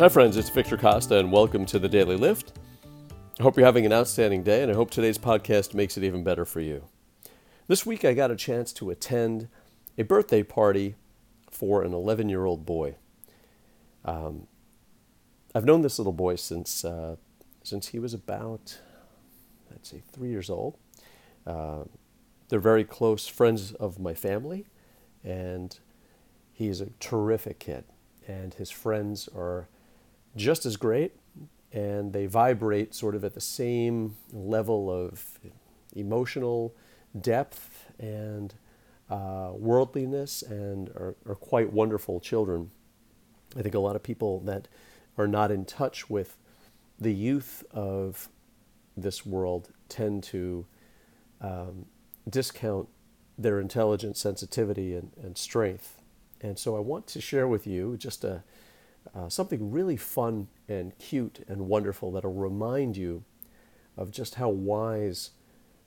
Hi, friends, it's Victor Costa, and welcome to the Daily Lift. I hope you're having an outstanding day, and I hope today's podcast makes it even better for you. This week, I got a chance to attend a birthday party for an 11 year old boy. Um, I've known this little boy since, uh, since he was about, let's say, three years old. Uh, they're very close friends of my family, and he's a terrific kid. And his friends are just as great, and they vibrate sort of at the same level of emotional depth and uh, worldliness and are, are quite wonderful children. I think a lot of people that are not in touch with the youth of this world tend to um, discount their intelligence, sensitivity, and, and strength. And so I want to share with you just a, uh, something really fun and cute and wonderful that'll remind you of just how wise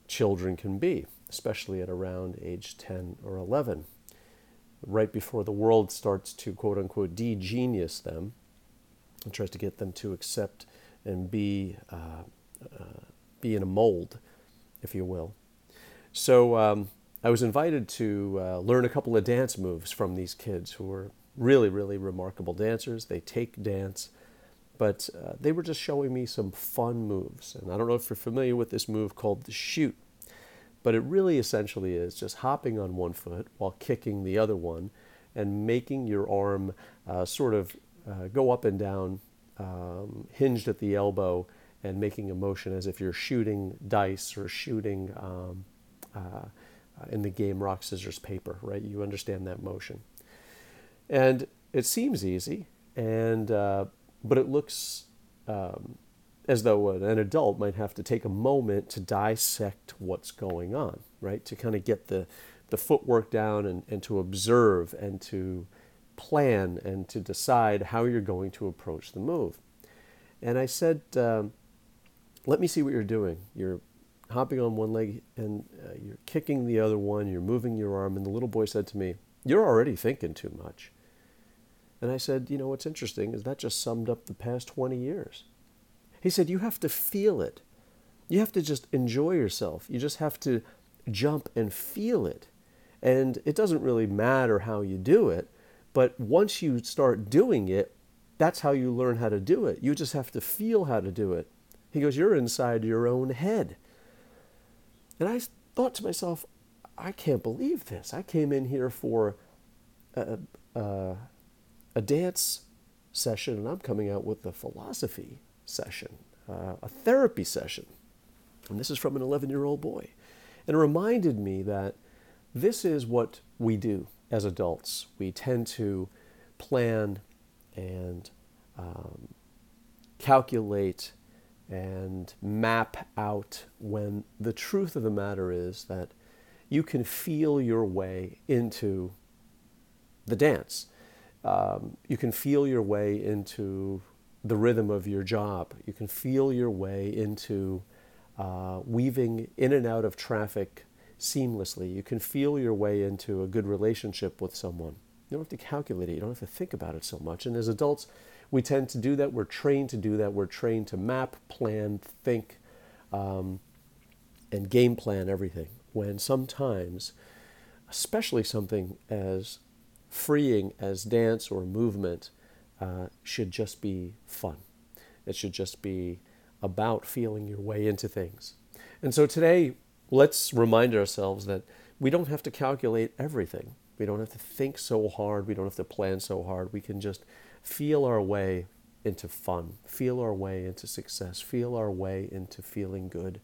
children can be, especially at around age 10 or 11. Right before the world starts to quote unquote de genius them and tries to get them to accept and be, uh, uh, be in a mold, if you will. So um, I was invited to uh, learn a couple of dance moves from these kids who were really, really remarkable dancers. They take dance, but uh, they were just showing me some fun moves. And I don't know if you're familiar with this move called the shoot, but it really essentially is just hopping on one foot while kicking the other one and making your arm uh, sort of uh, go up and down, um, hinged at the elbow, and making a motion as if you're shooting dice or shooting. Um, uh, in the game rock scissors paper right you understand that motion and it seems easy, and uh, but it looks um, as though an adult might have to take a moment to dissect what's going on, right? To kind of get the, the footwork down and, and to observe and to plan and to decide how you're going to approach the move. And I said, um, let me see what you're doing. You're hopping on one leg and uh, you're kicking the other one, you're moving your arm. And the little boy said to me, You're already thinking too much. And I said, You know, what's interesting is that just summed up the past 20 years. He said, You have to feel it. You have to just enjoy yourself. You just have to jump and feel it. And it doesn't really matter how you do it, but once you start doing it, that's how you learn how to do it. You just have to feel how to do it. He goes, You're inside your own head. And I thought to myself, I can't believe this. I came in here for a, a, a dance session and I'm coming out with a philosophy session, uh, a therapy session. And this is from an 11 year old boy. And it reminded me that this is what we do as adults. We tend to plan and um, calculate and map out when the truth of the matter is that you can feel your way into the dance um, you can feel your way into the rhythm of your job. You can feel your way into uh, weaving in and out of traffic seamlessly. You can feel your way into a good relationship with someone. You don't have to calculate it, you don't have to think about it so much. And as adults, we tend to do that. We're trained to do that. We're trained to map, plan, think, um, and game plan everything. When sometimes, especially something as freeing as dance or movement uh, should just be fun. It should just be about feeling your way into things. And so today, let's remind ourselves that we don't have to calculate everything. We don't have to think so hard. We don't have to plan so hard. We can just feel our way into fun, feel our way into success, feel our way into feeling good,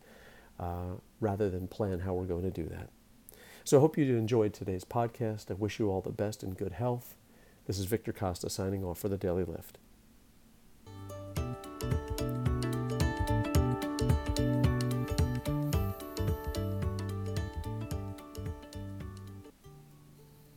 uh, rather than plan how we're going to do that. So I hope you enjoyed today's podcast. I wish you all the best and good health. This is Victor Costa signing off for the Daily Lift.